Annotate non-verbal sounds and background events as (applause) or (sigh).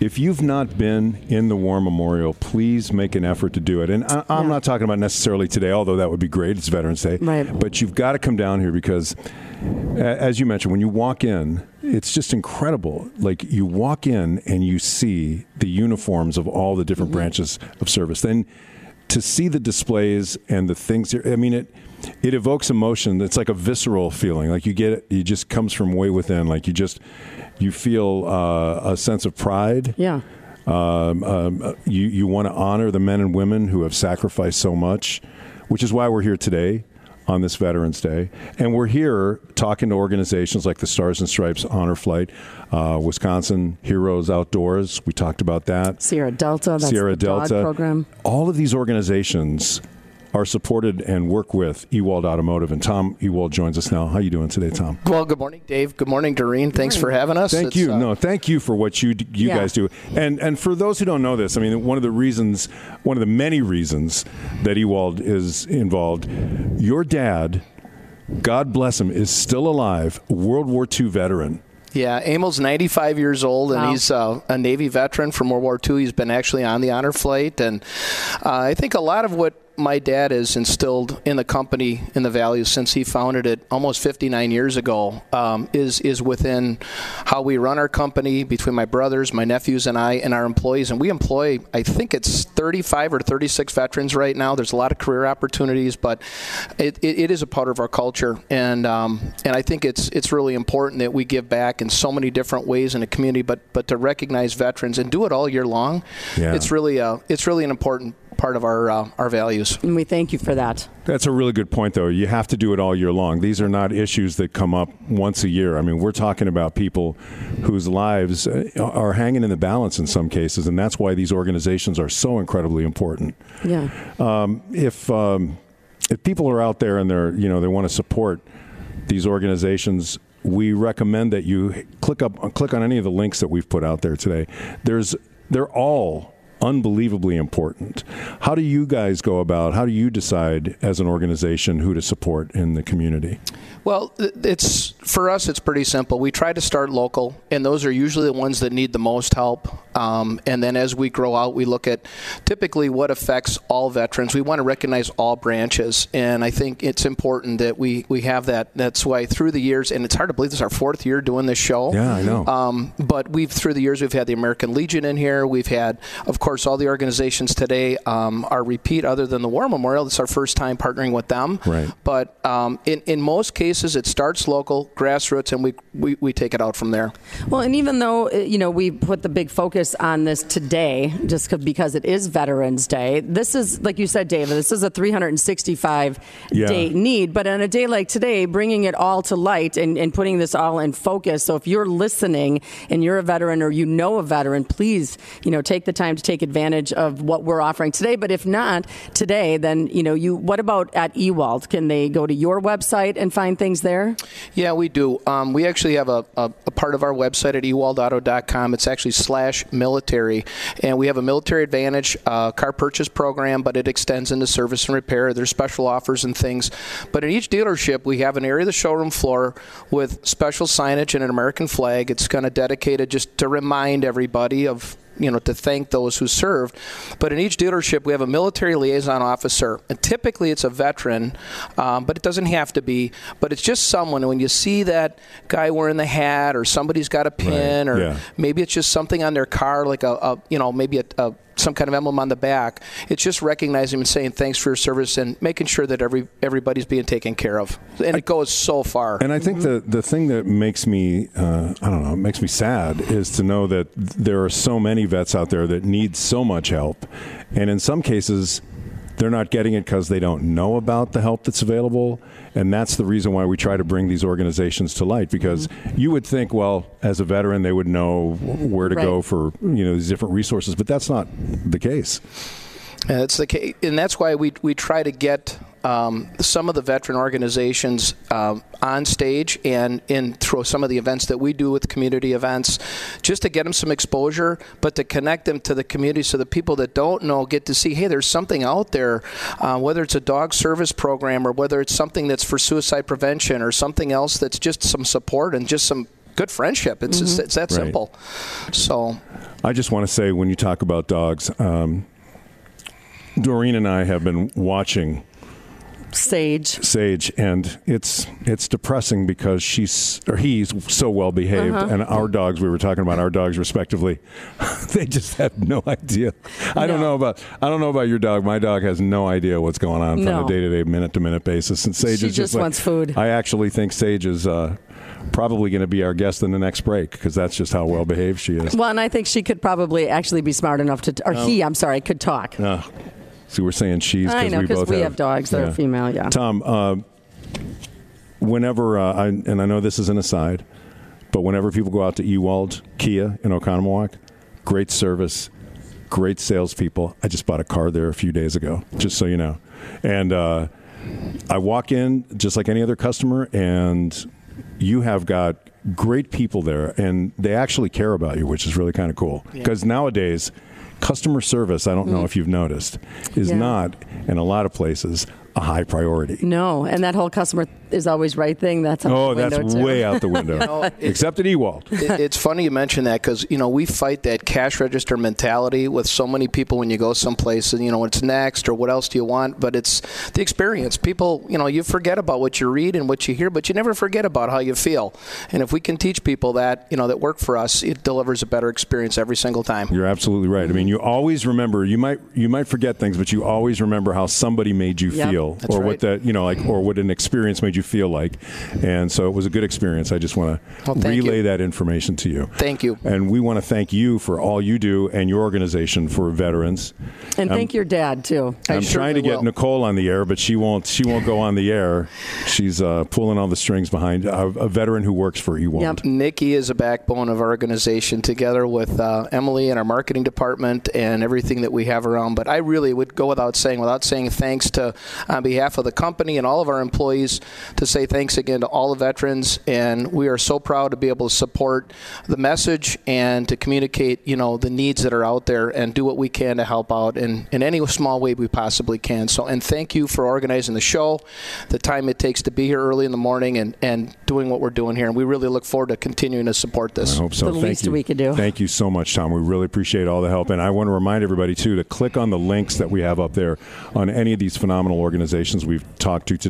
if you've not been in the War Memorial, please make an effort to do it. And I, I'm Yeah. not talking about necessarily today, although that would be great. It's Veterans Day. Right. But you've got to come down here because, as you mentioned, when you walk in, it's just incredible. Like you walk in and you see the uniforms of all the different mm-hmm. branches of service. Then to see the displays and the things, I mean, it it evokes emotion. It's like a visceral feeling. Like you get it, it just comes from way within. Like you just you feel uh, a sense of pride. Yeah. Um, um, uh, you you want to honor the men and women who have sacrificed so much, which is why we're here today on this Veterans Day, and we're here talking to organizations like the Stars and Stripes Honor Flight, uh, Wisconsin Heroes Outdoors. We talked about that. Sierra Delta. That's Sierra Delta program. All of these organizations are supported and work with Ewald Automotive, and Tom Ewald joins us now. How you doing today, Tom? Well, good morning, Dave. Good morning, Doreen. Thanks for having us. Thank It's, you. uh, no, thank you for what you you Yeah. guys do. And and for those who don't know this, I mean, one of the reasons, one of the many reasons that Ewald is involved, your dad, God bless him, is still alive, World War II veteran. Yeah, Emil's 95 years old, and Wow. he's uh, a Navy veteran from World War II. He's been actually on the honor flight, and uh, I think a lot of what my dad has instilled in the company in the values since he founded it almost 59 years ago um, is is within how we run our company between my brothers, my nephews, and I, and our employees. And we employ, I think it's 35 or 36 veterans right now. There's a lot of career opportunities, but it, it, it is a part of our culture, and um, and I think it's it's really important that we give back in so many different ways in the community, but but to recognize veterans and do it all year long. Yeah. It's really a it's really an important part of our uh, our values. And we thank you for that. That's a really good point, though. You have to do it all year long. These are not issues that come up once a year. I mean, we're talking about people whose lives uh, are hanging in the balance in some cases, and that's why these organizations are so incredibly important. Yeah. um, if um, if people are out there and they're you know they want to support these organizations, we recommend that you click up click on any of the links that we've put out there today. There's they're all unbelievably important. How do you guys go about? How do you decide as an organization who to support in the community? Well, it's for us. It's pretty simple. We try to start local, and those are usually the ones that need the most help. Um, and then as we grow out, we look at typically what affects all veterans. We want to recognize all branches, and I think it's important that we we have that. That's why through the years, and it's hard to believe this is our fourth year doing this show. Yeah, I know. Um, but we've through the years we've had the American Legion in here. We've had, of course, all the organizations today um, are repeat. Other than the War Memorial, it's our first time partnering with them. Right. But um, in in most cases, it starts local, grassroots, and we, we we take it out from there. Well, and even though uh, you know we put the big focus on this today, just 'cause- because it is Veterans Day, this is like you said, David. This is a 365 Yeah. day need, but on a day like today, bringing it all to light and, and putting this all in focus. So if you're listening and you're a veteran or you know a veteran, please you know take the time to take advantage of what we're offering today. But if not today, then you know you. What about at Ewald? Can they go to your website and find things there? Yeah, we do. Um, we actually have a, a, a part of our website at ewaldauto.com. It's actually slash military, and we have a military advantage uh, car purchase program, but it extends into service and repair. There's special offers and things. But in each dealership, we have an area of the showroom floor with special signage and an American flag. It's kind of dedicated just to remind everybody of you know to thank those who served. But in each dealership, we have a military liaison officer, and typically it's a veteran, um, but it doesn't have to be. But it's just someone. And when you see that guy wearing the hat, or somebody's got a pin, or yeah. maybe it's just something on their car, like a, a you know maybe a, a some kind of emblem on the back. It's just recognizing and saying thanks for your service and making sure that every everybody's being taken care of. And it goes so far. And I think the the thing that makes me uh, I don't know makes me sad is to know that there are so many vets out there that need so much help, and in some cases. They're not getting it because they don't know about the help that's available, and that's the reason why we try to bring these organizations to light. Because mm-hmm. you would think, well, as a veteran, they would know where to go for you know these different resources, but that's not the case. And that's the case, and that's why we we try to get um, some of the veteran organizations um, on stage and in through some of the events that we do with community events, just to get them some exposure, but to connect them to the community so the people that don't know get to see, hey, there's something out there, uh, whether it's a dog service program or whether it's something that's for suicide prevention or something else that's just some support and just some good friendship. It's just, it's that Right. simple. So I just want to say when you talk about dogs, um, Doreen and I have been watching Sage. Sage, and it's it's depressing because she's or he's so well behaved, Uh-huh. and our dogs. We were talking about our dogs respectively. (laughs) they just have no idea. I don't know about I don't know about your dog. My dog has no idea what's going on No. from a day to day, minute to minute basis. And Sage She is just like- wants food. I actually think Sage is. Uh, Probably going to be our guest in the next break because that's just how well behaved she is. Well, and I think she could probably actually be smart enough to, or he, I'm sorry, could talk. Uh, see, we're saying she's I because know we because both we have, have dogs that yeah. are female. Yeah. Tom, uh, whenever uh, I and I know this is an aside, but whenever people go out to Ewald Kia in Oconomowoc, great service, great salespeople. I just bought a car there a few days ago, just so you know, and uh, I walk in just like any other customer, and you have got great people there, and they actually care about you, which is really kind of cool. Because nowadays, customer service, I don't know if you've noticed, is Mm. Yeah. not in a lot of places a high priority. No, and that whole customer is always right thing. That's out Oh, the window that's too. way out the window. (laughs) know, Except at Ewald. (laughs) it, it's funny you mention that because you know we fight that cash register mentality with so many people when you go someplace and you know what's next or what else do you want but it's the experience people you know you forget about what you read and what you hear but you never forget about how you feel and if we can teach people that you know that work for us it delivers a better experience every single time You're absolutely right. I mean, you always remember. You might you might forget things, but you always remember how somebody made you Yep. feel, That's or what that you know, like, or what an experience made you feel like. And so it was a good experience. I just want to Well, relay you. that information to you. Thank you. And we want to thank you for all you do and your organization for veterans. And thank your dad too. I I'm trying to get will. Nicole on the air, but she won't. She won't go on the air. She's uh, pulling all the strings behind a, a veteran who works for Ewald. Yep. Nikki is a backbone of our organization together with uh, Emily and our marketing department and everything that we have around. But I really would go without saying, without saying thanks to, on behalf of the company and all of our employees, to say thanks again to all the veterans. And we are so proud to be able to support the message and to communicate, you know, the needs that are out there and do what we can to help out in, in any small way we possibly can. So, and thank you for organizing the show, the time it takes to be here early in the morning and, and doing what we're doing here. And we really look forward to continuing to support this. I hope so. The Thank least you. we could do. Thank you so much, Tom. We really appreciate all the help. And I want to remind everybody, too, to click on the links that we have up there on any of these phenomenal organizations we've talked to today.